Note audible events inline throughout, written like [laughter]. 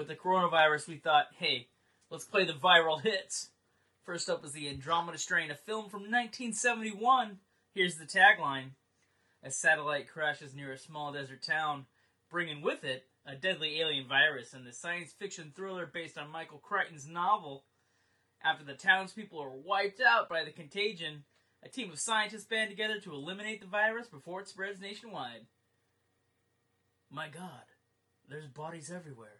with the coronavirus, we thought, hey, let's play the viral hits. First up is the Andromeda Strain, a film from 1971. Here's the tagline A satellite crashes near a small desert town, bringing with it a deadly alien virus and the science fiction thriller based on Michael Crichton's novel. After the townspeople are wiped out by the contagion, a team of scientists band together to eliminate the virus before it spreads nationwide. My god, there's bodies everywhere.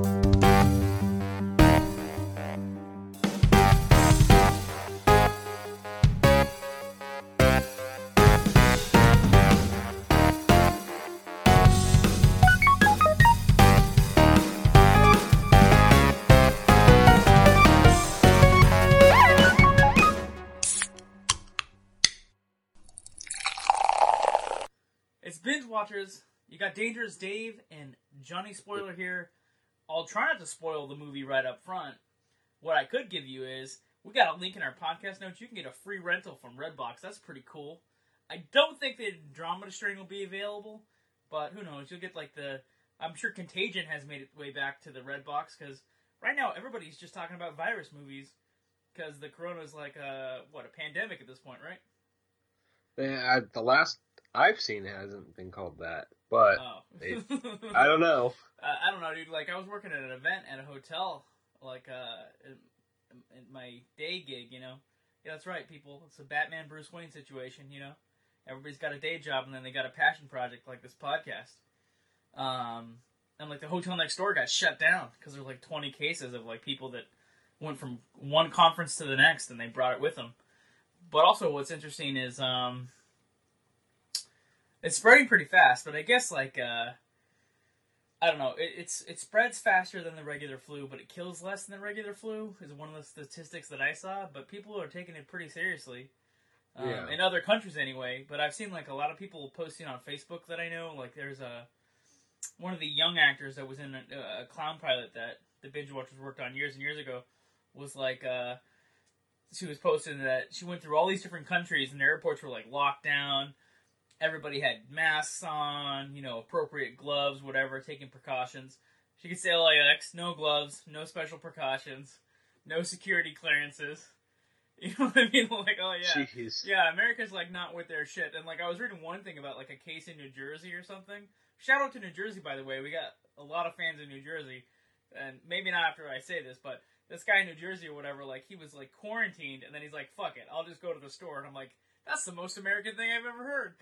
Got Dangerous Dave and Johnny Spoiler here. I'll try not to spoil the movie right up front. What I could give you is we got a link in our podcast notes. You can get a free rental from Redbox. That's pretty cool. I don't think the Andromeda strain will be available, but who knows? You'll get like the. I'm sure Contagion has made its way back to the Redbox because right now everybody's just talking about virus movies because the corona is like a what a pandemic at this point, right? Yeah, I- the last I've seen hasn't been called that, but Oh. it- [laughs] I don't know. Uh, I don't know, dude. Like, I was working at an event at a hotel, like, uh, in, in my day gig, you know? Yeah, that's right, people. It's a Batman Bruce Wayne situation, you know? Everybody's got a day job and then they got a passion project like this podcast. Um, and, like, the hotel next door got shut down because there's, like, 20 cases of, like, people that went from one conference to the next and they brought it with them. But also, what's interesting is, um, it's spreading pretty fast, but I guess, like, uh, I don't know. It, it's it spreads faster than the regular flu, but it kills less than the regular flu. Is one of the statistics that I saw. But people are taking it pretty seriously. Um, Yeah. In other countries, anyway. But I've seen like a lot of people posting on Facebook that I know. Like there's a one of the young actors that was in a, a clown pilot that the binge watchers worked on years and years ago. Was like uh, she was posting that she went through all these different countries and the airports were like locked down everybody had masks on, you know, appropriate gloves, whatever, taking precautions. She could say LAX, no gloves, no special precautions, no security clearances. [laughs] You know what I mean? [laughs] Like, oh yeah. Jeez. Yeah, America's like not with their shit. And like I was reading one thing about like a case in New Jersey or something. Shout out to New Jersey by the way. We got a lot of fans in New Jersey. And maybe not after I say this, but this guy in New Jersey or whatever, like he was like quarantined and then he's like, fuck it, I'll just go to the store and I'm like, that's the most American thing I've ever heard.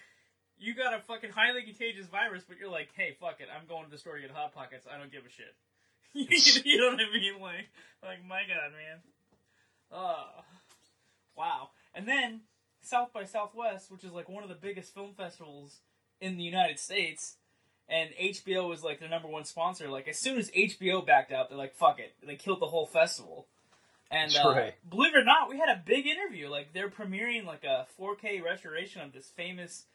You got a fucking highly contagious virus, but you're like, hey, fuck it, I'm going to the store to get hot pockets. I don't give a shit. [laughs] you [laughs] know what I mean? Like, like my god, man. Uh, wow. And then South by Southwest, which is like one of the biggest film festivals in the United States, and HBO was like their number one sponsor. Like as soon as HBO backed out, they're like, "Fuck it," they killed the whole festival. And uh, right. believe it or not, we had a big interview. Like they're premiering like a 4K restoration of this famous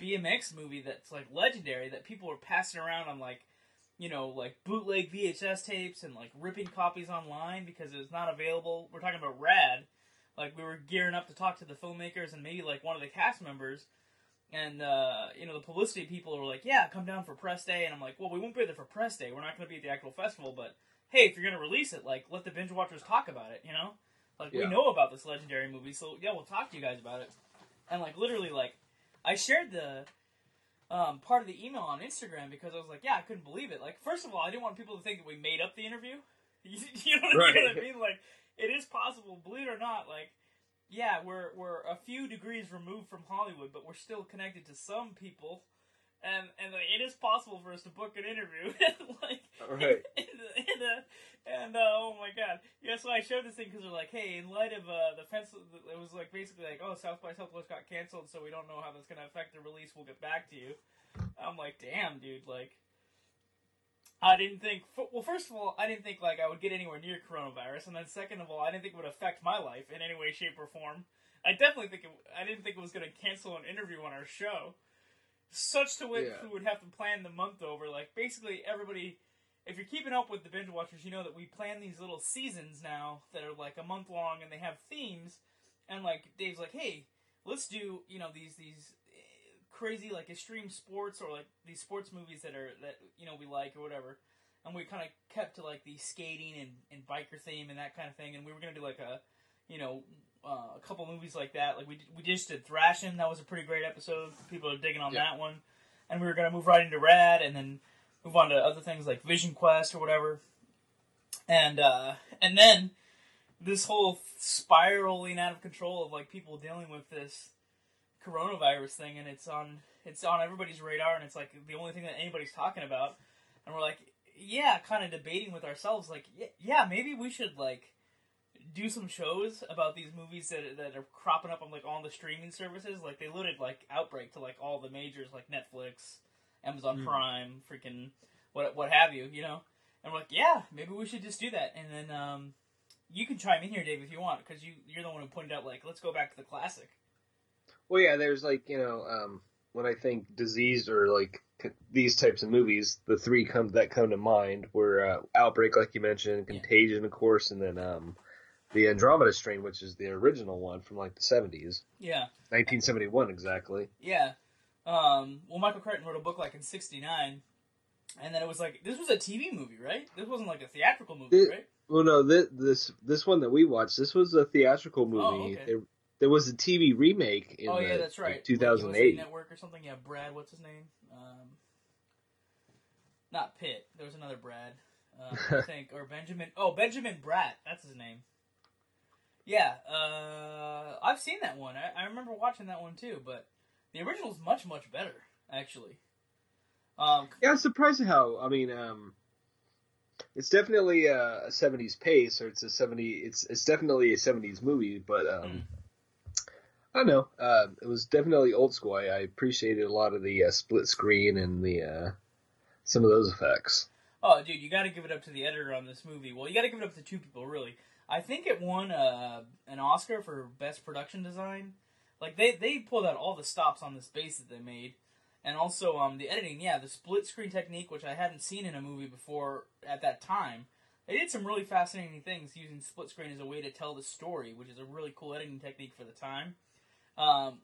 BMX movie that's like legendary that people were passing around on like you know like bootleg VHS tapes and like ripping copies online because it was not available. We're talking about Rad. Like we were gearing up to talk to the filmmakers and maybe like one of the cast members. And uh, you know the publicity people were like, "Yeah, come down for press day." And I'm like, "Well, we won't be there for press day. We're not going to be at the actual festival, but hey, if you're going to release it, like let the binge watchers talk about it. You know, like we know about this legendary movie, so yeah, we'll talk to you guys about it." And like literally, like I shared the um, part of the email on Instagram because I was like, "Yeah, I couldn't believe it." Like, first of all, I didn't want people to think that we made up the interview. [laughs] you know, what, you know what I Right. mean? Like, it is possible, believe it or not. Like, yeah, we're we're a few degrees removed from Hollywood, but we're still connected to some people, and and like, it is possible for us to book an interview. [laughs] like, Right. and, and, uh, and uh, oh my god, yeah. So I showed this thing because they're like, hey, in light of uh, the fence, it was like basically like, oh, South by Southwest got canceled, so we don't know how that's gonna affect the release. We'll get back to you. I'm like, damn, dude, like. I didn't think. Well, first of all, I didn't think like I would get anywhere near coronavirus, and then second of all, I didn't think it would affect my life in any way, shape, or form. I definitely think it, I didn't think it was going to cancel an interview on our show. Such to which Yeah. we would have to plan the month over. Like basically, everybody, if you're keeping up with the binge watchers, you know that we plan these little seasons now that are like a month long, and they have themes. And like Dave's like, hey, let's do you know these these eh, crazy like extreme sports or like these sports movies that are that you know we like or whatever. And we kind of kept to like the skating and, and biker theme and that kind of thing. And we were gonna do like a, you know, uh, a couple movies like that. Like we we just did Thrashing. That was a pretty great episode. People are digging on Yeah. that one. And we were gonna move right into Rad and then move on to other things like Vision Quest or whatever. And uh, and then this whole spiraling out of control of like people dealing with this coronavirus thing, and it's on it's on everybody's radar, and it's like the only thing that anybody's talking about. And we're like, yeah, kind of debating with ourselves, like, yeah, yeah, maybe we should like do some shows about these movies that that are cropping up on like all the streaming services. Like they loaded like Outbreak to like all the majors, like Netflix, Amazon Hmm. Prime, freaking what what have you, you know. And we're like, yeah, maybe we should just do that. And then um, you can chime in here, Dave, if you want, because you you're the one who pointed out like, let's go back to the classic. Well, yeah, there's like you know, um, when I think disease or like these types of movies, the three come that come to mind were uh, Outbreak, like you mentioned, Yeah. Contagion, of course, and then um, the Andromeda Strain, which is the original one from like the 70s, Yeah, 1971 exactly. yeah. Um, well, Michael Crichton wrote a book like in '69, and then it was like this was a TV movie, right? This wasn't like a theatrical movie, It- right? Well, no, this this this one that we watched, this was a theatrical movie. Oh, okay. There, there was a TV remake in oh yeah, the, that's right. Like, 2008. Network or something. Yeah, Brad. What's his name? Um, not Pitt. There was another Brad. Uh, I [laughs] think or Benjamin. Oh, Benjamin Bratt. That's his name. Yeah, uh, I've seen that one. I, I remember watching that one too, but the original's much much better actually. Um, Yeah, I'm surprised how. I mean, um, it's definitely a, a '70s pace, or it's a '70. It's it's definitely a '70s movie, but um, Hmm. I don't know. Uh, it was definitely old school. I, I appreciated a lot of the uh, split screen and the uh, some of those effects. Oh, dude, you got to give it up to the editor on this movie. Well, you got to give it up to two people, really. I think it won uh, an Oscar for best production design. Like they they pulled out all the stops on this base that they made, and also um the editing. Yeah, the split screen technique, which I hadn't seen in a movie before at that time. They did some really fascinating things using split screen as a way to tell the story, which is a really cool editing technique for the time. Um,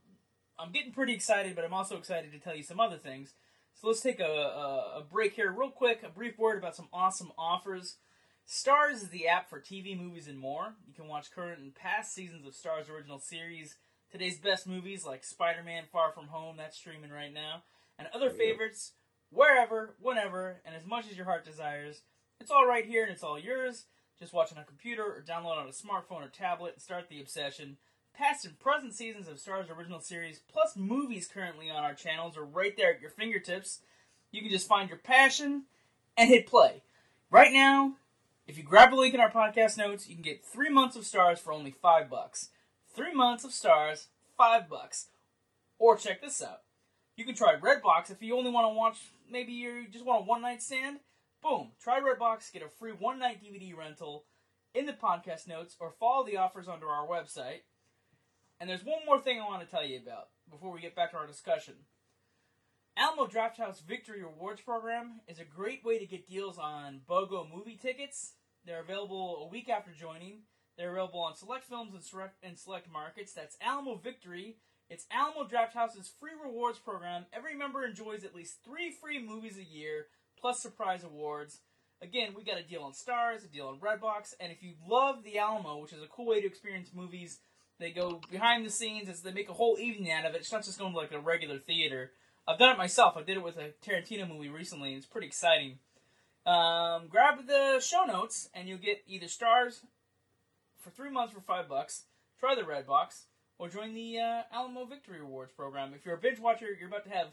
I'm getting pretty excited, but I'm also excited to tell you some other things. So let's take a, a, a break here, real quick. A brief word about some awesome offers. Starz is the app for TV, movies, and more. You can watch current and past seasons of Starz original series, today's best movies like Spider Man Far From Home, that's streaming right now, and other favorites wherever, whenever, and as much as your heart desires. It's all right here and it's all yours. Just watch on a computer or download on a smartphone or tablet and start the obsession. Past and present seasons of Starz original series, plus movies currently on our channels, are right there at your fingertips. You can just find your passion and hit play. Right now, if you grab the link in our podcast notes, you can get three months of Starz for only five bucks. Three months of Starz, five bucks. Or check this out. You can try Redbox if you only want to watch, maybe you just want a one night stand. Boom. Try Redbox, get a free one night DVD rental in the podcast notes, or follow the offers onto our website. And there's one more thing I want to tell you about before we get back to our discussion. Alamo Drafthouse Victory Rewards Program is a great way to get deals on BOGO movie tickets. They're available a week after joining. They're available on select films and select, and select markets. That's Alamo Victory. It's Alamo Drafthouse's free rewards program. Every member enjoys at least three free movies a year, plus surprise awards. Again, we got a deal on Starz, a deal on Redbox, and if you love the Alamo, which is a cool way to experience movies, they go behind the scenes as they make a whole evening out of it. It's not just going to like a regular theater. I've done it myself. I did it with a Tarantino movie recently. It's pretty exciting. Um, grab the show notes, and you'll get either Starz for three months for five bucks. Try the Redbox, or join the uh, Alamo Victory Rewards program. If you're a binge watcher, you're about to have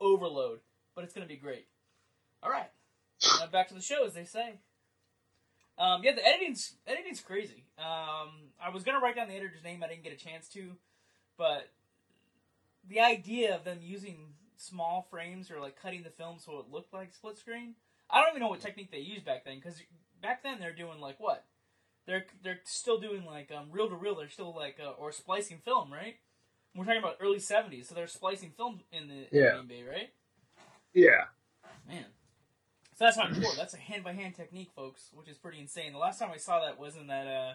overload, but it's going to be great. All right, now back to the show, as they say. Um, yeah, the editing's editing's crazy. Um, I was gonna write down the editor's name, I didn't get a chance to, but the idea of them using small frames or like cutting the film so it looked like split screen. I don't even know what technique they used back then because back then they're doing like what? They're they're still doing like um, reel to reel. They're still like uh, or splicing film, right? We're talking about early '70s, so they're splicing film in the in Yeah. Bay, right? Yeah. Man. So that's not cool. That's a hand by hand technique, folks, which is pretty insane. The last time I saw that was in that uh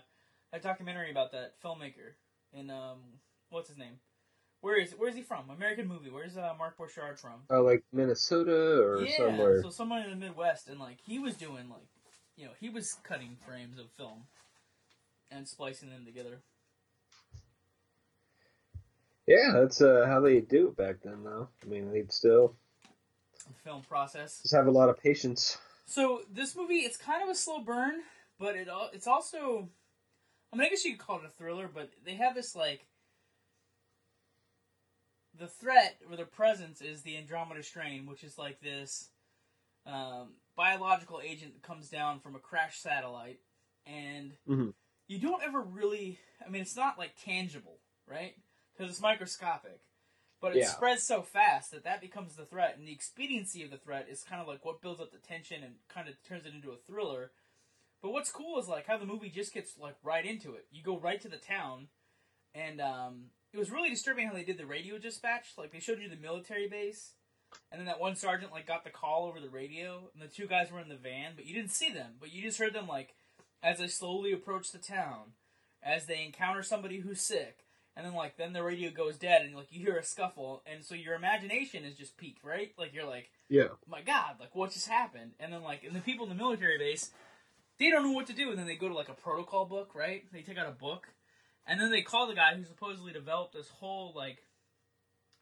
that documentary about that filmmaker in um what's his name? Where is where is he from? American movie. Where's uh, Mark Borchardt from? Oh, like Minnesota or yeah, somewhere. so someone in the Midwest, and like he was doing like, you know, he was cutting frames of film and splicing them together. Yeah, that's uh, how they do it back then, though. I mean, they'd still Film process. just have a lot of patience. So this movie, it's kind of a slow burn, but it it's also, I mean, I guess you could call it a thriller, but they have this like, the threat or the presence is the Andromeda strain, which is like this um, biological agent that comes down from a crashed satellite, and Mhm. you don't ever really, I mean, it's not like tangible, right? Because it's microscopic. But it Yeah. spreads so fast that that becomes the threat, and the expediency of the threat is kind of like what builds up the tension and kind of turns it into a thriller. But what's cool is like how the movie just gets like right into it. You go right to the town, and um, it was really disturbing how they did the radio dispatch. Like they showed you the military base, and then that one sergeant like got the call over the radio, and the two guys were in the van, but you didn't see them, but you just heard them like as they slowly approach the town, as they encounter somebody who's sick, and then like then the radio goes dead, and like you hear a scuffle, and so your imagination is just peaked, right? Like you're like, Yeah. my God, like what just happened? And then like, and the people in the military base, they don't know what to do, and then they go to like a protocol book, right? They take out a book, and then they call the guy who supposedly developed this whole like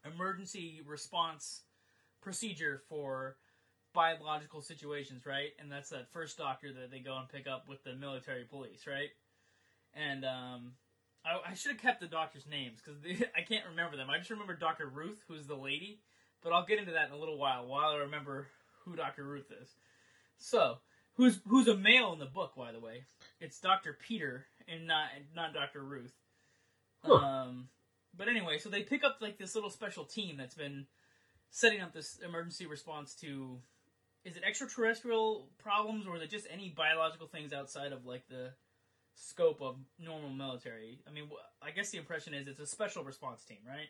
emergency response procedure for biological situations, right? And that's that first doctor that they go and pick up with the military police, right? And um, I, I should have kept the doctors' names because [laughs] I can't remember them. I just remember Doctor Ruth, who's the lady, but I'll get into that in a little while. While I remember who Doctor Ruth is. So, who's who's a male in the book, by the way? It's Doctor Peter and not not Doctor Ruth. Huh. Um, but anyway, so they pick up like this little special team that's been setting up this emergency response to is it extraterrestrial problems or is it just any biological things outside of like the scope of normal military? I mean, I guess the impression is it's a special response team, right?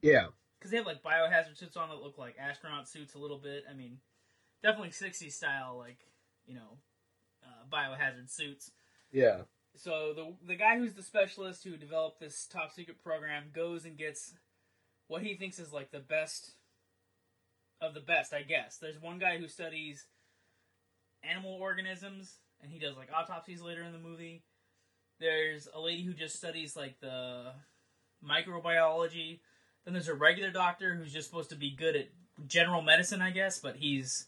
Yeah. Because they have like biohazard suits on that look like astronaut suits a little bit. I mean, definitely 60s style, like you know, uh, biohazard suits. Yeah. So the the guy who's the specialist who developed this top secret program goes and gets what he thinks is like the best of the best, I guess. There's one guy who studies animal organisms and he does like autopsies later in the movie. There's a lady who just studies like the microbiology. Then there's a regular doctor who's just supposed to be good at general medicine, I guess, but he's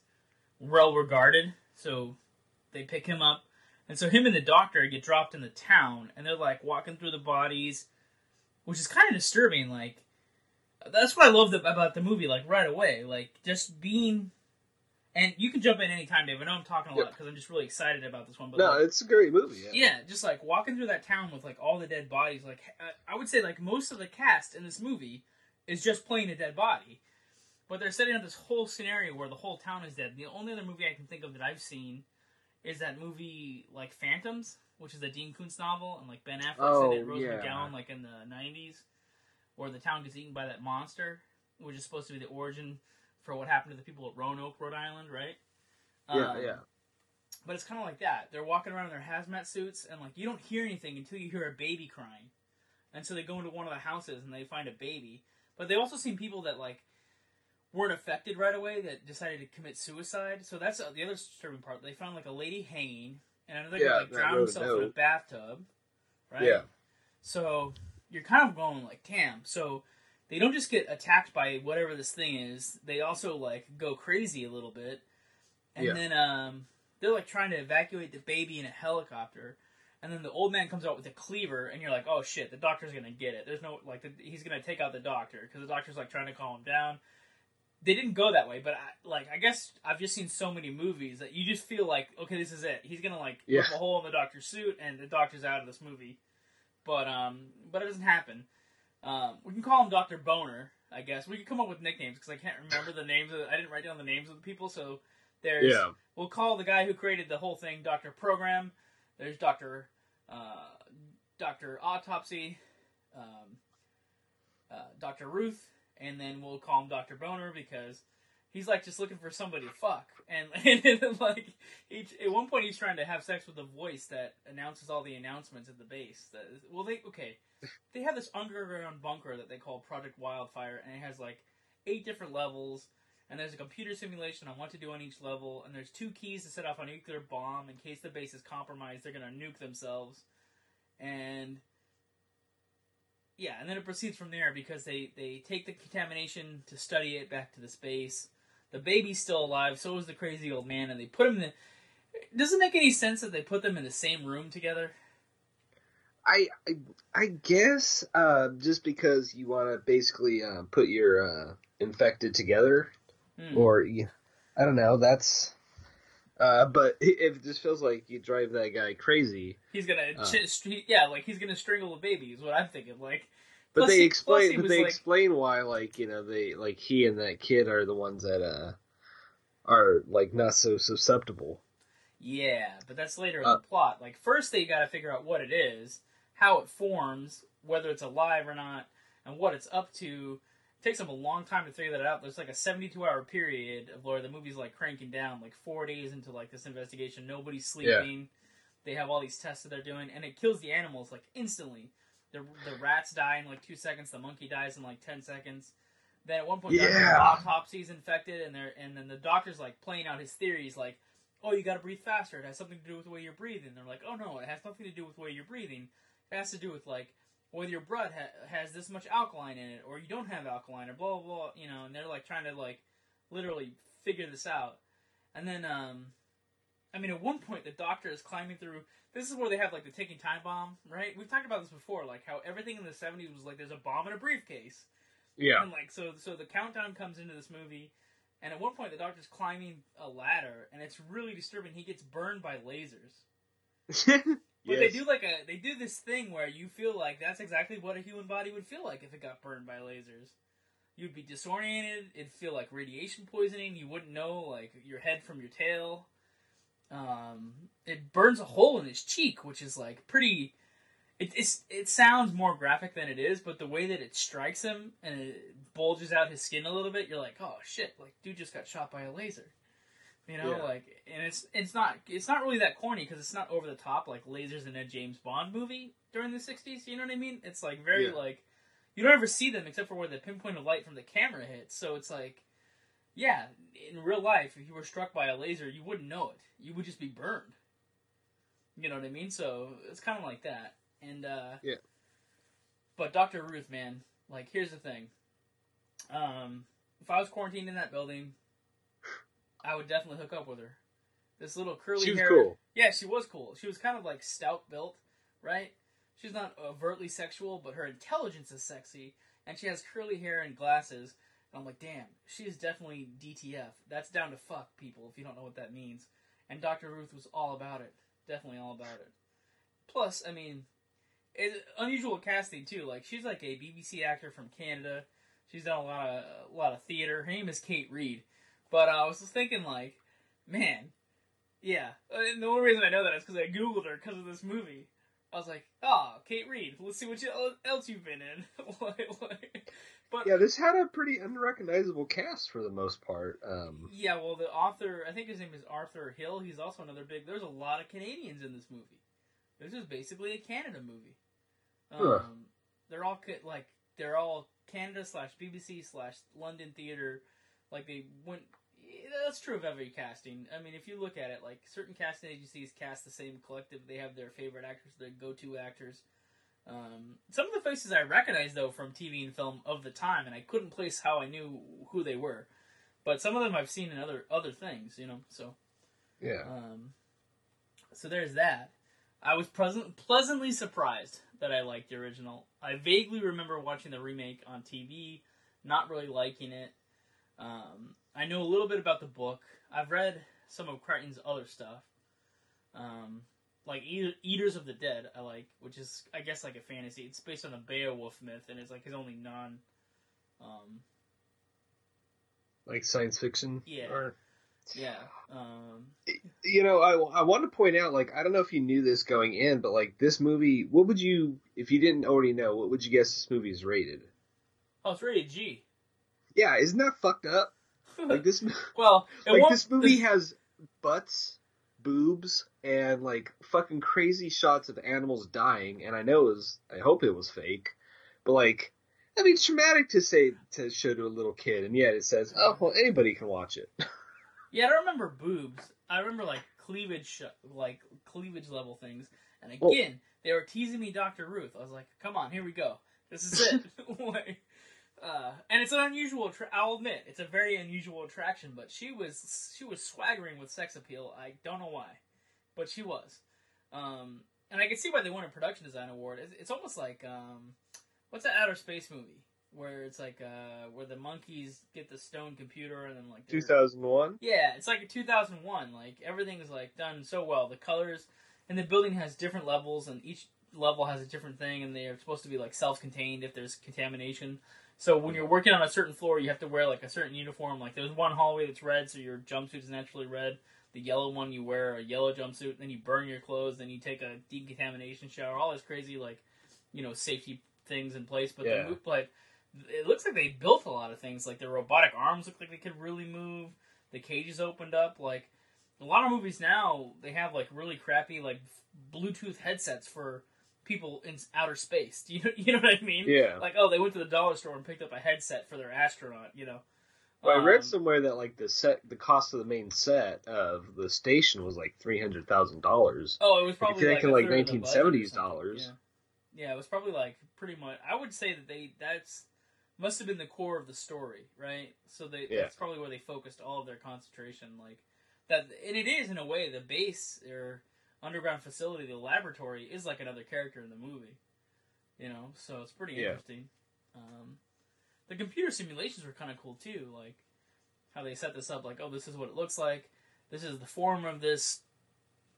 well regarded. So they pick him up. And so him and the doctor get dropped in the town, and they're like walking through the bodies, which is kind of disturbing. Like, that's what I love about the movie. Like right away, like just being, and you can jump in anytime, Dave. I know I'm talking a lot Yeah. because I'm just really excited about this one. But No, like, it's a great movie. Yeah. yeah, just like walking through that town with like all the dead bodies. Like I- I would say, like most of the cast in this movie is just playing a dead body, but they're setting up this whole scenario where the whole town is dead. The only other movie I can think of that I've seen is that movie like Phantoms, which is a Dean Koontz novel, and like Ben Affleck's Oh, in it, Rose yeah. McGowan, like in the '90s, where the town gets eaten by that monster, which is supposed to be the origin for what happened to the people at Roanoke, Rhode Island, right? Yeah. Um, yeah. but it's kind of like that. They're walking around in their hazmat suits, and like you don't hear anything until you hear a baby crying, and so they go into one of the houses and they find a baby. But they also seen people that like weren't affected right away that decided to commit suicide. So that's uh, the other disturbing part. They found like a lady hanging, and another Yeah, guy like drowned himself in a bathtub. Right. Yeah. So you're kind of going like, damn. So they don't just get attacked by whatever this thing is. They also like go crazy a little bit, and Yeah. then um, they're like trying to evacuate the baby in a helicopter. And then the old man comes out with a cleaver, and you're like, "Oh shit, the doctor's gonna get it." There's no like, the, he's gonna take out the doctor because the doctor's like trying to calm him down. They didn't go that way, but I, like, I guess I've just seen so many movies that you just feel like, okay, this is it. He's gonna like Yeah. rip a hole in the doctor's suit, and the doctor's out of this movie but um, but it doesn't happen. Um, we can call him Doctor Boner, I guess. We can come up with nicknames because I can't remember the names. Of I didn't write down the names of the people, so there's. Yeah. We'll call the guy who created the whole thing Doctor Program. There's Doctor uh, Doctor Autopsy, um, uh, Doctor Ruth, and then we'll call him Doctor Boner because he's like just looking for somebody to fuck, and, [laughs] and then, like at one point he's trying to have sex with a voice that announces all the announcements at the base. That well, they okay. they have this underground bunker that they call Project Wildfire, and it has like eight different levels. And there's a computer simulation on what to do on each level, and there's two keys to set off a nuclear bomb in case the base is compromised. They're gonna nuke themselves, and yeah, and then it proceeds from there because they they take the contamination to study it back to the space. The baby's still alive, so is the crazy old man, and they put him in. The, doesn't make any sense that they put them in the same room together? I I, I guess uh, just because you want to basically uh, put your uh, infected together, Hmm. or I don't know. That's. Uh, but it, it just feels like you drive that guy crazy. He's gonna, Uh. ch- yeah, like he's gonna strangle a baby. Is what I'm thinking. Like, But they he- explain. he But they like- explain why, like you know, they like he and that kid are the ones that uh are like not so susceptible. yeah, but that's later in Uh. the plot. Like, first they gotta figure out what it is, how it forms, whether it's alive or not, and what it's up to. Takes them a long time to figure that out. There's like a 72 hour period of where the movie's like cranking down, like four days into like this investigation. Nobody's sleeping. They have all these tests that they're doing, and it kills the animals like instantly. The the rats die in like two seconds. The monkey dies in like ten seconds. Then at one point. Yeah. autopsy's infected, and they're and then the doctor's like playing out his theories, like, "Oh, you got to breathe faster. It has something to do with the way you're breathing." They're like, "Oh no, it has nothing to do with the way you're breathing. It has to do with like whether your blood ha- has this much alkaline in it, or you don't have alkaline, or blah blah blah." You know, and they're like trying to like literally figure this out. And then, um, I mean, at one point, the doctor is climbing through. This is where they have like the ticking time bomb, right? We've talked about this before, like how everything in the '70s was like there's a bomb in a briefcase. Yeah. And like so, so the countdown comes into this movie, and at one point the doctor's climbing a ladder, and it's really disturbing. He gets burned by lasers. [laughs] But they do like a they do this thing where you feel like that's exactly what a human body would feel like if it got burned by lasers. You'd be disoriented. It'd feel like radiation poisoning. You wouldn't know like your head from your tail. Um, it burns a hole in his cheek, which is like pretty. It, it's it sounds more graphic than it is, but the way that it strikes him and it bulges out his skin a little bit, you're like, oh shit! Like dude just got shot by a laser. You know, Yeah. like, and it's it's not it's not really that corny because it's not over the top like lasers in a James Bond movie during the '60s. You know what I mean? It's like very Yeah. like you don't ever see them except for where the pinpoint of light from the camera hits. So it's like, yeah, in real life, if you were struck by a laser, you wouldn't know it. You would just be burned. You know what I mean? So it's kind of like that. And uh, Yeah. But Dr. Ruth, man, like here's the thing. Um, if I was quarantined in that building, I would definitely hook up with her. This little curly She was hair. cool. Yeah, she was cool. She was kind of like stout built, right? She's not overtly sexual, but her intelligence is sexy, and she has curly hair and glasses. And I'm like, damn, she is definitely DTF. That's down to fuck people if you don't know what that means. And Dr. Ruth was all about it. Definitely all about it. Plus, I mean, it's unusual casting too. Like she's like a BBC actor from Canada. She's done a lot of a lot of theater. Her name is Kate Reid. But uh, I was just thinking, like, man, yeah. Uh, And the only reason I know that is because I googled her because of this movie. I was like, oh, Kate Reid. Let's see what you, else you've been in. [laughs] But Yeah, this had a pretty unrecognizable cast for the most part. Um, Yeah, well, the author, I think his name is Arthur Hill. He's also another big. There's a lot of Canadians in this movie. This is basically a Canada movie. Um, Huh. They're all like they're all Canada slash BBC slash London theater. Like they went. That's true of every casting. I mean, if you look at it, like certain casting agencies cast the same collective. They have their favorite actors, their go-to actors. Um, some of the faces I recognize though from TV and film of the time, and I couldn't place how I knew who they were. But some of them I've seen in other other things, you know. So, yeah. um, so there's that. I was pleasant, pleasantly surprised that I liked the original. I vaguely remember watching the remake on TV, not really liking it. Um, I know a little bit about the book. I've read some of Crichton's other stuff, um, like Eat- Eaters of the Dead. I like, which is I guess like a fantasy. It's based on a Beowulf myth, and it's like his only non. Um, Like science fiction. Yeah. Or, yeah. Um, you know, I, I want to point out, like, I don't know if you knew this going in, but like this movie, what would you, if you didn't already know, what would you guess this movie is rated? oh, it's rated G. Yeah, isn't that fucked up? Like this, [laughs] well, [laughs] like won't- this movie has butts, boobs, and like fucking crazy shots of animals dying, and I know it was, I hope it was fake. But like, I mean, it's traumatic to say to show to a little kid, and yet it says, "Oh, well, anybody can watch it." [laughs] Yeah, I don't remember boobs. I remember like cleavage, sh- like cleavage level things. And again, Well- they were teasing me, Doctor Ruth. I was like, "Come on, here we go. This is it." Like, uh, and it's an unusual. Tra- I'll admit, it's a very unusual attraction. But she was she was swaggering with sex appeal. I don't know why, but she was. Um, and I can see why they won a production design award. It's, it's almost like um, what's that outer space movie where it's like uh, where the monkeys get the stone computer and then like Two thousand one. yeah, it's like a 2001. Like everything is like done so well. The colors and the building has different levels, and each level has a different thing, and they are supposed to be like self-contained if there's contamination. So when you're working on a certain floor, you have to wear like a certain uniform. Like there's one hallway that's red, so your jumpsuit is naturally red. The yellow one, you wear a yellow jumpsuit, then you burn your clothes, then you take a decontamination shower. All this crazy like, you know, safety things in place. But Yeah. the mo- like, it looks like they built a lot of things. Like the robotic arms look like they could really move. The cages opened up. Like a lot of movies now, they have like really crappy like Bluetooth headsets for people in outer space. [laughs] Do you you know what I mean? Yeah. Like oh, they went to the dollar store and picked up a headset for their astronaut. You know. Well, I read Um, somewhere that like the set, the cost of the main set of the station was like three hundred thousand dollars. Oh, it was probably like, like third of the budget or 1970s something. dollars. Yeah. yeah, it was probably like pretty much. I would say that they that's must have been the core of the story, right? So they Yeah. that's probably where they focused all of their concentration, like that. And it is in a way the base or underground facility, the laboratory, is like another character in the movie. You know, so it's pretty Yeah. interesting. Um, the computer simulations were kind of cool too, like how they set this up. Like, oh, this is what it looks like. This is the form of this,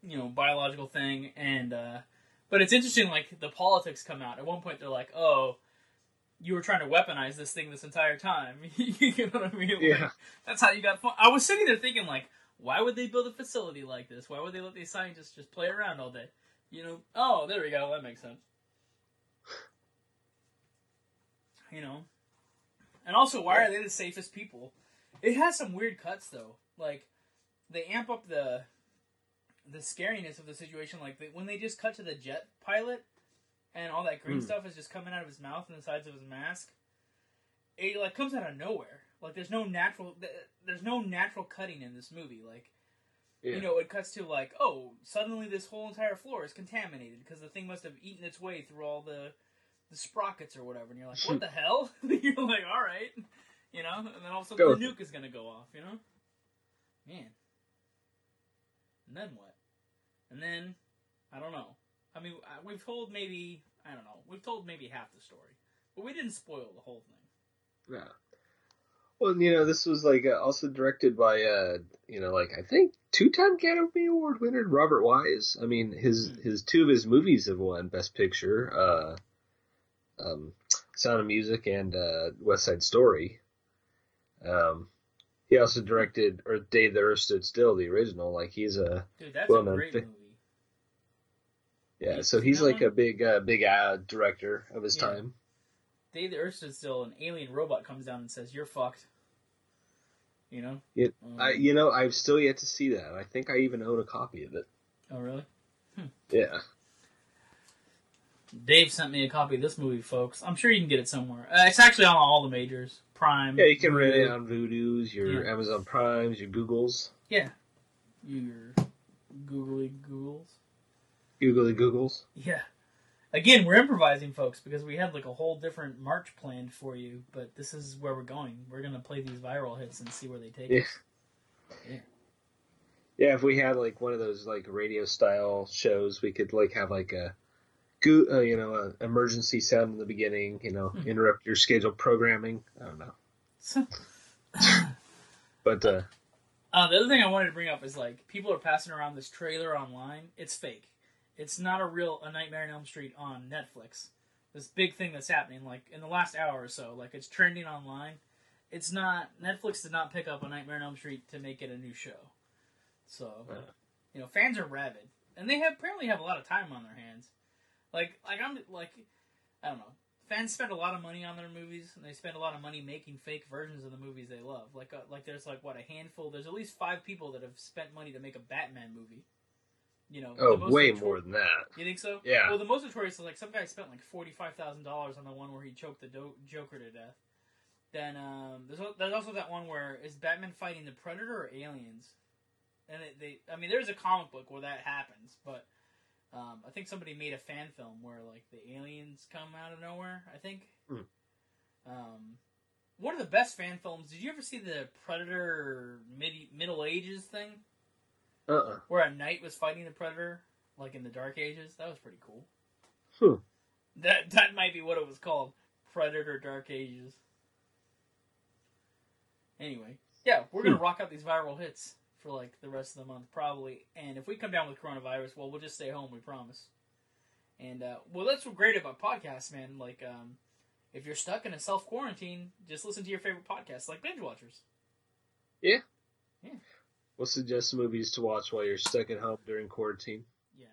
you know, biological thing, and uh, but it's interesting. Like the politics come out at one point. They're like, oh. You were trying to weaponize this thing this entire time. [laughs] you know what I mean? Like, Yeah. That's how you got fun. I was sitting there thinking, like, why would they build a facility like this? Why would they let these scientists just play around all day? You know? Oh, there we go. That makes sense. You know? And also, why are they the safest people? It has some weird cuts, though. Like, they amp up the the scariness of the situation. Like, they, when they just cut to the jet pilot and all that green Hmm. stuff is just coming out of his mouth and the sides of his mask, it, like, comes out of nowhere. Like, there's no natural... There's no natural cutting in this movie. Like, Yeah. you know, it cuts to like, oh, suddenly this whole entire floor is contaminated because the thing must have eaten its way through all the the sprockets or whatever. And you're like, what the [laughs] hell? [laughs] you're like, all right, you know. And then all of a Go sudden the nuke is gonna go off, you know. Man. And then what? And then I don't know. I mean, we've told maybe I don't know. We've told maybe half the story, but we didn't spoil the whole thing. Yeah. Well, you know, this was like uh, also directed by, uh, you know, like I think two-time Academy Award winner Robert Wise. I mean, his his two of his movies have won Best Picture, uh, um, Sound of Music and uh, West Side Story. Um, he also directed or Day the Earth Stood Still, the original. Like he's a Dude, that's a great fi- movie. yeah, so he's like a big uh, big uh, director of his Yeah. time. Day the Earth stood still, an alien robot comes down and says, "You're fucked." You know. Yeah, Um, I, you know, I've still yet to see that. I think I even own a copy of it. oh really? Yeah. Dave sent me a copy of this movie, folks. I'm sure you can get it somewhere. Uh, it's actually on all the majors. Prime. Yeah, you can rent it on Vudu's, your Yeah. Amazon Primes, your Googles, Yeah. Your googly googles. Googly Googles. Yeah. Again, we're improvising, folks, because we had like a whole different march planned for you. But this is where we're going. We're gonna play these viral hits and see where they take Yeah. us. Yeah. Yeah, if we had like one of those like radio style shows, we could like have like a, uh, you know, a emergency sound in the beginning. You know, Hmm. interrupt your scheduled programming. I don't know, So, [laughs] but uh, Uh, the other thing I wanted to bring up is like people are passing around this trailer online. It's fake. It's not a real A Nightmare on Elm Street on Netflix. This big thing that's happening like in the last hour or so, like it's trending online. It's not Netflix did not pick up A Nightmare on Elm Street to make it a new show. So, Yeah. you know, fans are rabid, and they have apparently have a lot of time on their hands. Like, like I'm like, I don't know. Fans spend a lot of money on their movies, and they spend a lot of money making fake versions of the movies they love. Like, uh, like there's like what a handful. There's at least five people that have spent money to make a Batman movie. You know, Oh, way notor- more than that. You think so? Yeah. Well, the most notorious is like some guy spent like forty five thousand dollars on the one where he choked the do- Joker to death. Then um, there's there's also that one where is Batman fighting the Predator or aliens? And it, they, I mean, there's a comic book where that happens, but um, I think somebody made a fan film where like the aliens come out of nowhere. I think. Hmm. Um, one of the best fan films. Did you ever see the Predator mid Middle Ages thing? Uh uh where a knight was fighting the predator, like in the Dark Ages. That was pretty cool. Hmm. That that might be what it was called, Predator Dark Ages. Anyway, yeah, we're gonna rock out these viral hits for like the rest of the month probably. And if we come down with coronavirus, well, we'll just stay home. We promise. And uh, well, that's what's great about podcasts, man. Like, um, if you're stuck in a self quarantine, just listen to your favorite podcasts, like Binge Watchers. We'll suggest movies to watch while you're stuck at home during quarantine. Yeah.